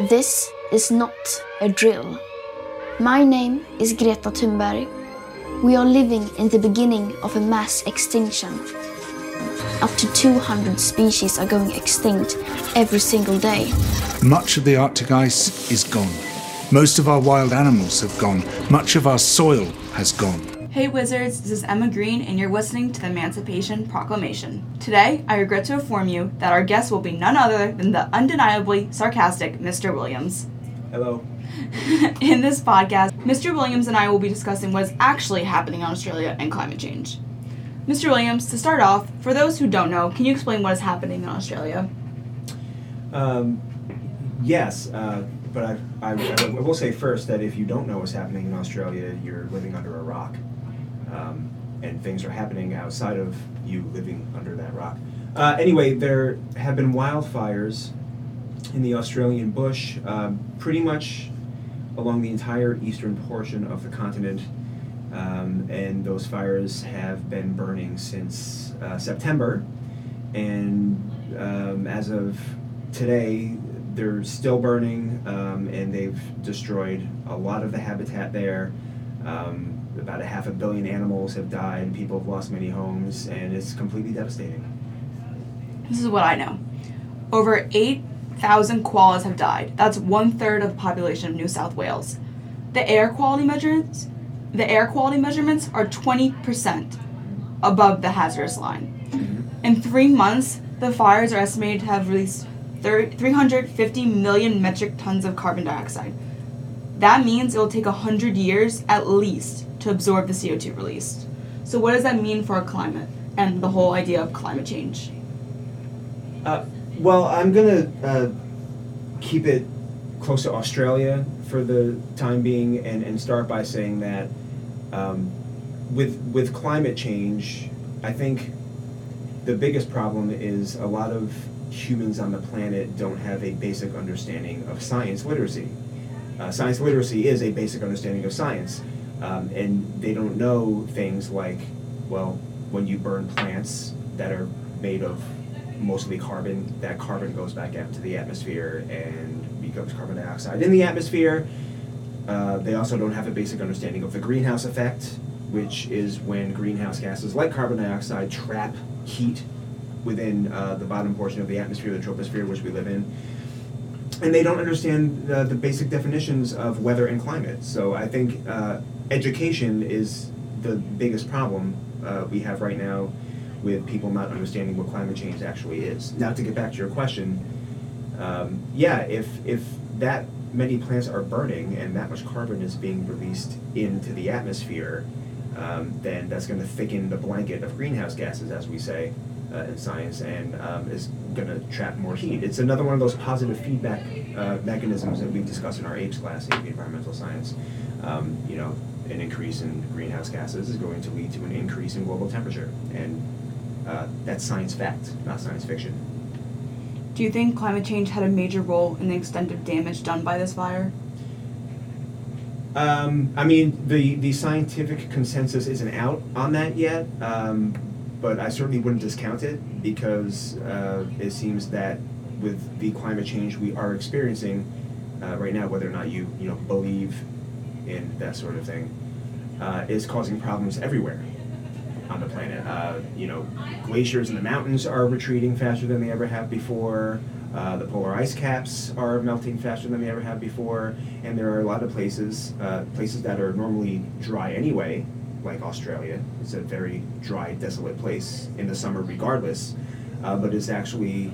This is not a drill. My name is Greta Thunberg. We are living in the beginning of a mass extinction. Up to 200 species are going extinct every single day. Much of the Arctic ice is gone. Most of our wild animals have gone. Much of our soil has gone. Hey Wizards, this is Emma Green, and you're listening to the Emmancipation Proclamation. Today, I regret to inform you that our guest will be none other than the undeniably sarcastic Mr. Williams. Hello. In this podcast, Mr. Williams and I will be discussing what is actually happening in Australia and climate change. Mr. Williams, to start off, for those who don't know, can you explain what is happening in Australia? Um, yes, uh, but I, I, I will say first that if you don't know what's happening in Australia, you're living under a rock. Um, and things are happening outside of you living under that rock. Uh, anyway, there have been wildfires in the Australian bush, um, pretty much along the entire eastern portion of the continent. Um, and those fires have been burning since uh, September. And um, as of today, they're still burning, um, and they've destroyed a lot of the habitat there. Um, about a half a billion animals have died, and people have lost many homes, and it's completely devastating. This is what I know. Over 8,000 koalas have died. That's one third of the population of New South Wales. The air quality measurements, the air quality measurements are 20% above the hazardous line. Mm-hmm. In three months, the fires are estimated to have released 350 million metric tons of carbon dioxide. That means it will take 100 years at least to absorb the CO2 released. So, what does that mean for our climate and the whole idea of climate change? Uh, well, I'm going to uh, keep it close to Australia for the time being and, and start by saying that um, with, with climate change, I think the biggest problem is a lot of humans on the planet don't have a basic understanding of science literacy. Uh, science literacy is a basic understanding of science, um, and they don't know things like, well, when you burn plants that are made of mostly carbon, that carbon goes back out into the atmosphere and becomes carbon dioxide in the atmosphere. Uh, they also don't have a basic understanding of the greenhouse effect, which is when greenhouse gases like carbon dioxide trap heat within uh, the bottom portion of the atmosphere, the troposphere, which we live in. And they don't understand uh, the basic definitions of weather and climate. So I think uh, education is the biggest problem uh, we have right now with people not understanding what climate change actually is. Now, to get back to your question, um, yeah, if if that many plants are burning and that much carbon is being released into the atmosphere, um, then that's going to thicken the blanket of greenhouse gases, as we say uh, in science, and um, is going to trap more heat. It's another one of those positive feedback uh, mechanisms that we've discussed in our APES class, AP Environmental Science. Um, you know, an increase in greenhouse gases is going to lead to an increase in global temperature, and uh, that's science fact, not science fiction. Do you think climate change had a major role in the extent of damage done by this fire? Um, I mean, the, the scientific consensus isn't out on that yet, um, but I certainly wouldn't discount it because uh, it seems that with the climate change we are experiencing uh, right now, whether or not you you know believe in that sort of thing, uh, is causing problems everywhere on the planet. Uh, you know, glaciers in the mountains are retreating faster than they ever have before. Uh, the polar ice caps are melting faster than they ever have before, and there are a lot of places, uh, places that are normally dry anyway, like Australia. It's a very dry, desolate place in the summer, regardless, uh, but it's actually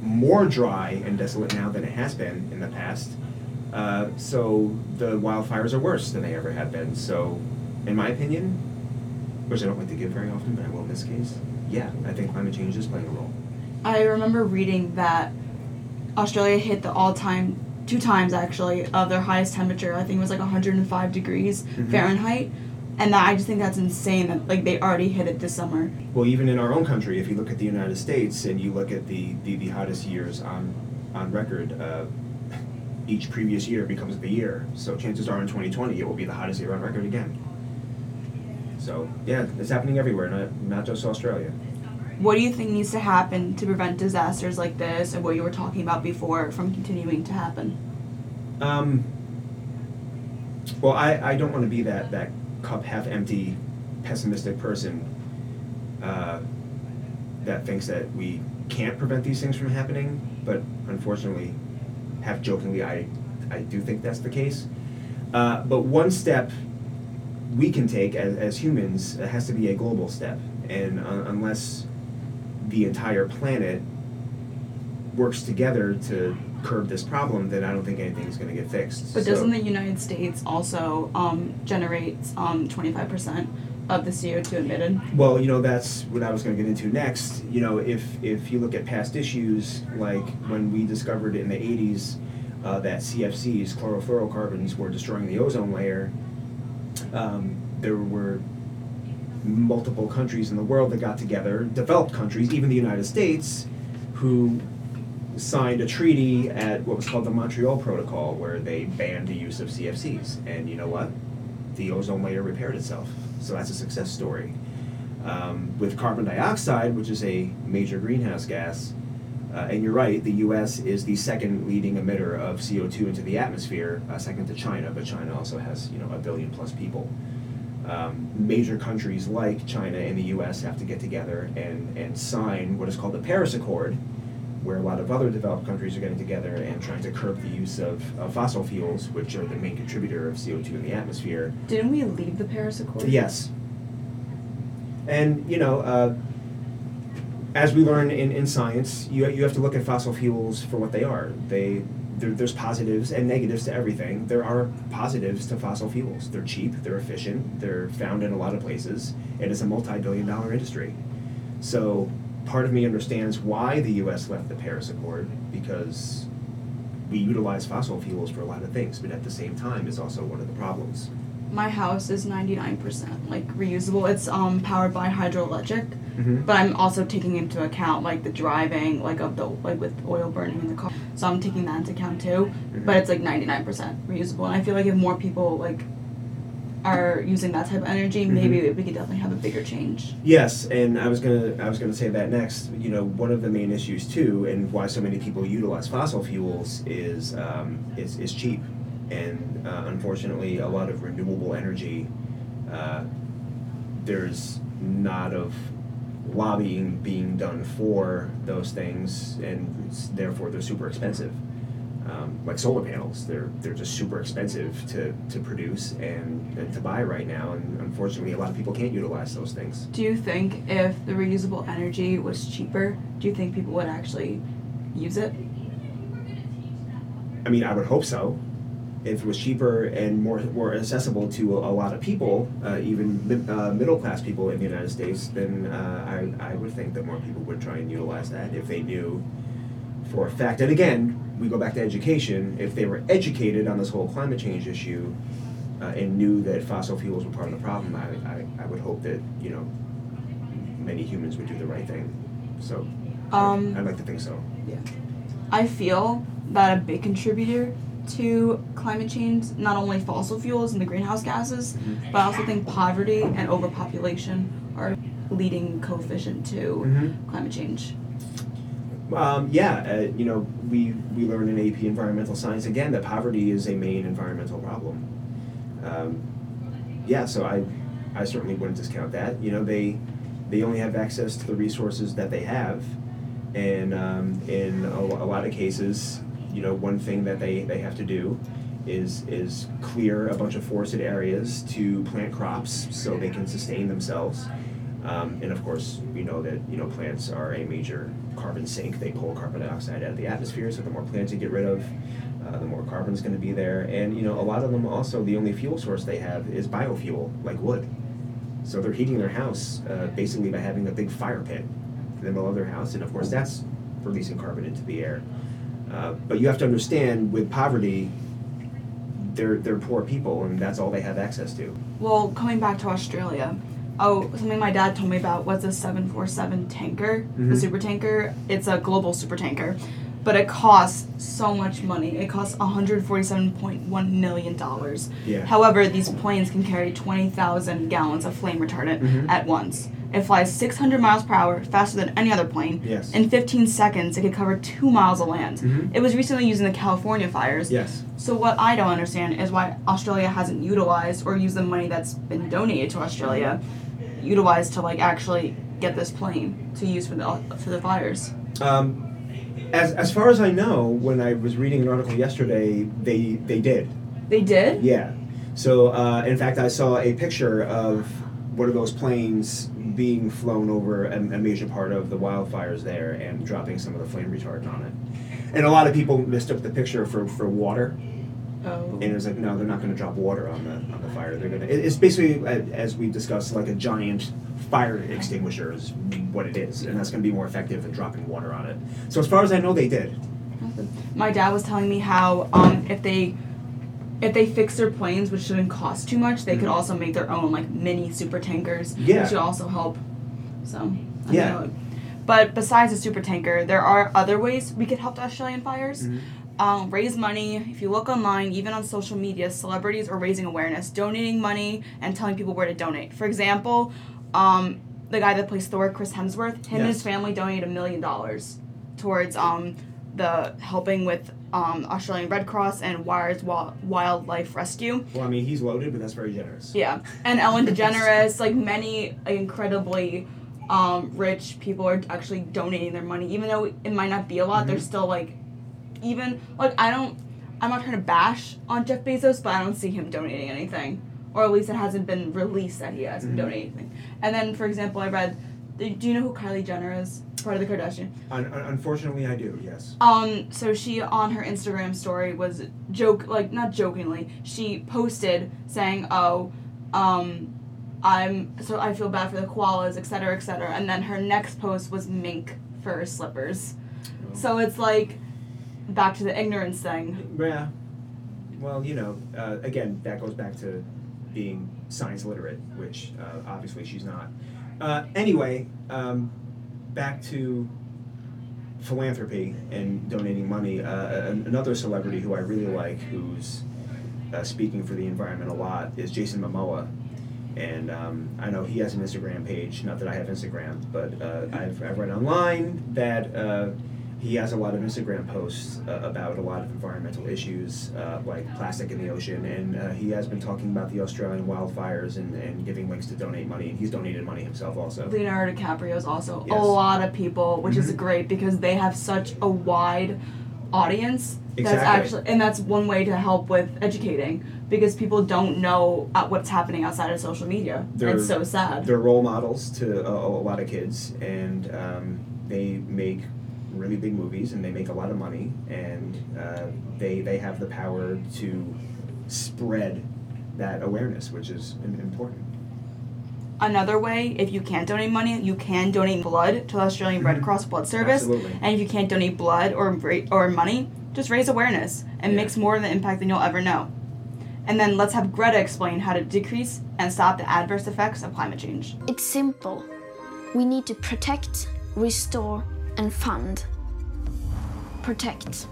more dry and desolate now than it has been in the past. Uh, so the wildfires are worse than they ever have been. So, in my opinion, which I don't like to give very often, but I will in this case, yeah, I think climate change is playing a role. I remember reading that Australia hit the all-time two times actually of their highest temperature. I think it was like 105 degrees Mhm. Fahrenheit, and that I just think that's insane that like they already hit it this summer. Well, even in our own country, if you look at the United States and you look at the, the, the hottest years on on record, uh, each previous year becomes the year. So chances are in 2020 it will be the hottest year on record again. So yeah, it's happening everywhere, not not just Australia. What do you think needs to happen to prevent disasters like this and what you were talking about before from continuing to happen? Um, well, I, I don't want to be that, that cup half empty, pessimistic person uh, that thinks that we can't prevent these things from happening, but unfortunately, half jokingly, I, I do think that's the case. Uh, but one step we can take as, as humans it has to be a global step, and uh, unless the entire planet works together to curb this problem, then I don't think anything's going to get fixed. But So- doesn't the United States also um, generate um, 25% of the CO2 emitted? Well, you know, that's what I was going to get into next. You know, if if you look at past issues, like when we discovered in the 80s uh, that CFCs, chlorofluorocarbons, were destroying the ozone layer, um, there were multiple countries in the world that got together, developed countries, even the United States, who signed a treaty at what was called the Montreal Protocol, where they banned the use of CFCs. And you know what? The ozone layer repaired itself. So that's a success story. Um, with carbon dioxide, which is a major greenhouse gas, uh, and you're right, the U.S. is the second leading emitter of CO2 into the atmosphere, uh, second to China, but China also has you know a billion plus people. Um, major countries like China and the U.S. have to get together and, and sign what is called the Paris Accord, where a lot of other developed countries are getting together and trying to curb the use of, of fossil fuels, which are the main contributor of CO2 in the atmosphere. Didn't we leave the Paris Accord? Yes. And, you know, uh, as we learn in, in science, you, you have to look at fossil fuels for what they are. They, there's positives and negatives to everything. There are positives to fossil fuels. They're cheap, they're efficient, they're found in a lot of places, and it's a multi billion dollar industry. So, part of me understands why the US left the Paris Accord because we utilize fossil fuels for a lot of things, but at the same time, is also one of the problems. My house is 99% like reusable. It's um powered by hydroelectric, Mhm. but I'm also taking into account like the driving like of the like with oil burning in the car. So I'm taking that into account too. But it's like 99% reusable, and I feel like if more people like are using that type of energy, maybe we could definitely have a bigger change. Yes, and I was gonna I was gonna say that next. You know, one of the main issues too, and why so many people utilize fossil fuels is um, is, is cheap, and uh, unfortunately, a lot of renewable energy. Uh, there's not of lobbying being done for those things, and therefore they're super expensive. Um, like solar panels, they're they're just super expensive to, to produce and, and to buy right now, and unfortunately, a lot of people can't utilize those things. Do you think if the reusable energy was cheaper, do you think people would actually use it? I mean, I would hope so. If it was cheaper and more more accessible to a, a lot of people, uh, even mid, uh, middle class people in the United States, then uh, I, I would think that more people would try and utilize that if they knew for a fact. And again, we go back to education. If they were educated on this whole climate change issue uh, and knew that fossil fuels were part of the problem, I, I, I would hope that you know many humans would do the right thing. So Um, I'd like to think so. Yeah, I feel that a big contributor to climate change, not only fossil fuels and the greenhouse gases, Mhm. but I also think poverty and overpopulation are leading coefficient to Mhm. climate change. Um, yeah, uh, you know, we, we learn in AP environmental science again that poverty is a main environmental problem. Um, yeah, so I, I certainly wouldn't discount that. You know, they, they only have access to the resources that they have, and um, in a, a lot of cases, you know, one thing that they, they have to do is is clear a bunch of forested areas to plant crops so they can sustain themselves. Um, and of course, we know that you know plants are a major carbon sink. They pull carbon dioxide out of the atmosphere. So the more plants you get rid of, uh, the more carbon's going to be there. And you know, a lot of them also the only fuel source they have is biofuel, like wood. So they're heating their house uh, basically by having a big fire pit in the middle of their house, and of course that's releasing carbon into the air. Uh, but you have to understand with poverty, they're they're poor people, and that's all they have access to. Well, coming back to Australia, oh, something my dad told me about was a 747 tanker, the Mhm. super tanker. It's a global super tanker, but it costs so much money. It costs 147.1 million dollars. Yeah. However, these planes can carry 20,000 gallons of flame retardant Mhm. at once. It flies 600 miles per hour, faster than any other plane. Yes. In 15 seconds, it could cover two miles of land. Mhm. It was recently used in the California fires. Yes. So what I don't understand is why Australia hasn't utilized or used the money that's been donated to Australia, utilized to like actually get this plane to use for the for the fires. Um, as, as far as I know, when I was reading an article yesterday, they they did. They did. Yeah. So uh, in fact, I saw a picture of one of those planes being flown over a, a major part of the wildfires there and dropping some of the flame retardant on it. And a lot of people mistook the picture for, for water. Oh. And it was like, no, they're not going to drop water on the on the fire. They're going to. It's basically, as we discussed, like a giant fire extinguisher is what it is, and that's going to be more effective than dropping water on it. So as far as I know, they did. My dad was telling me how um, if they if they fix their planes, which shouldn't cost too much, they could Mhm. also make their own like mini super tankers, Yeah. which would also help. So I Yeah. know. But besides the super tanker, there are other ways we could help the Australian fires. Mhm. Um, raise money. If you look online, even on social media, celebrities are raising awareness, donating money, and telling people where to donate. For example, um, the guy that plays Thor, Chris Hemsworth, him and his family donated a million dollars towards um, the helping with um, Australian Red Cross and Wires Wa- Wildlife Rescue. Well, I mean, he's loaded, but that's very generous. Yeah, and Ellen DeGeneres, like many incredibly um, rich people are actually donating their money, even though it might not be a lot. They're Mhm. still like, even like I don't, I'm not trying to bash on Jeff Bezos, but I don't see him donating anything, or at least it hasn't been released that he has been Mhm. donating anything. And then, for example, I read, do you know who Kylie Jenner is? Part of the Kardashian. Un- un- unfortunately, I do. Yes. Um, so she on her Instagram story was joke like not jokingly, she posted saying, "Oh, um, I'm so I feel bad for the koalas, etc., cetera, etc." Cetera. And then her next post was mink fur slippers. So it's like back to the ignorance thing. Yeah. Well, you know, uh, again, that goes back to being science literate, which uh, obviously she's not. Uh, anyway, um, back to philanthropy and donating money. Uh, another celebrity who I really like, who's uh, speaking for the environment a lot, is Jason Momoa. And um, I know he has an Instagram page. Not that I have Instagram, but uh, I've, I've read online that he has a lot of Instagram posts uh, about a lot of environmental issues, uh, like plastic in the ocean. And uh, he has been talking about the Australian wildfires and, and giving links to donate money. And he's donated money himself also. Leonardo DiCaprio is also Yes. a lot of people, which is Mhm. great because they have such a wide audience. Exactly. That's actually, and that's one way to help with educating because people don't know uh, what's happening outside of social media. They're- it's so sad. They're role models to a, a lot of kids, and um, they make really big movies and they make a lot of money, and uh, they they have the power to spread that awareness, which is important. Another way, if you can't donate money, you can donate blood to the Australian Red Mhm. Cross Blood Service. Absolutely. And if you can't donate blood or or money, just raise awareness and Yeah. makes more of an impact than you'll ever know. And then let's have Greta explain how to decrease and stop the adverse effects of climate change. It's simple. We need to protect, restore, and fund. Protect.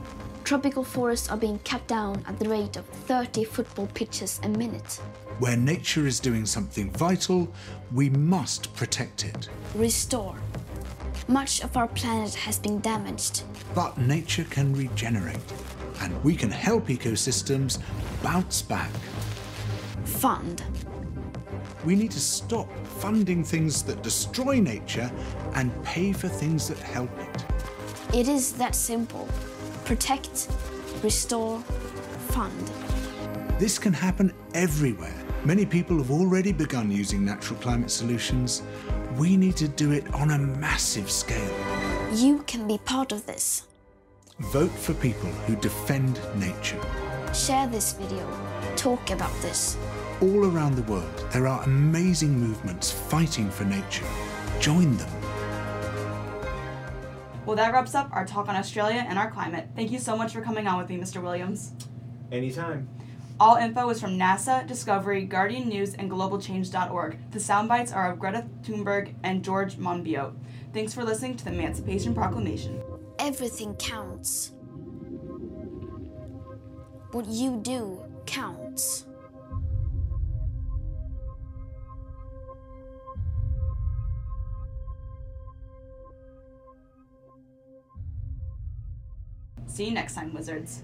Tropical forests are being cut down at the rate of 30 football pitches a minute. Where nature is doing something vital, we must protect it. Restore. Much of our planet has been damaged. But nature can regenerate, and we can help ecosystems bounce back. Fund. We need to stop funding things that destroy nature and pay for things that help it. It is that simple. Protect, restore, fund. This can happen everywhere. Many people have already begun using natural climate solutions. We need to do it on a massive scale. You can be part of this. Vote for people who defend nature. Share this video. Talk about this. All around the world, there are amazing movements fighting for nature. Join them. Well, that wraps up our talk on Australia and our climate. Thank you so much for coming on with me, Mr. Williams. Anytime. All info is from NASA, Discovery, Guardian News, and GlobalChange.org. The sound bites are of Greta Thunberg and George Monbiot. Thanks for listening to the Emmancipation Proclamation. Everything counts. What you do counts. See you next time, wizards.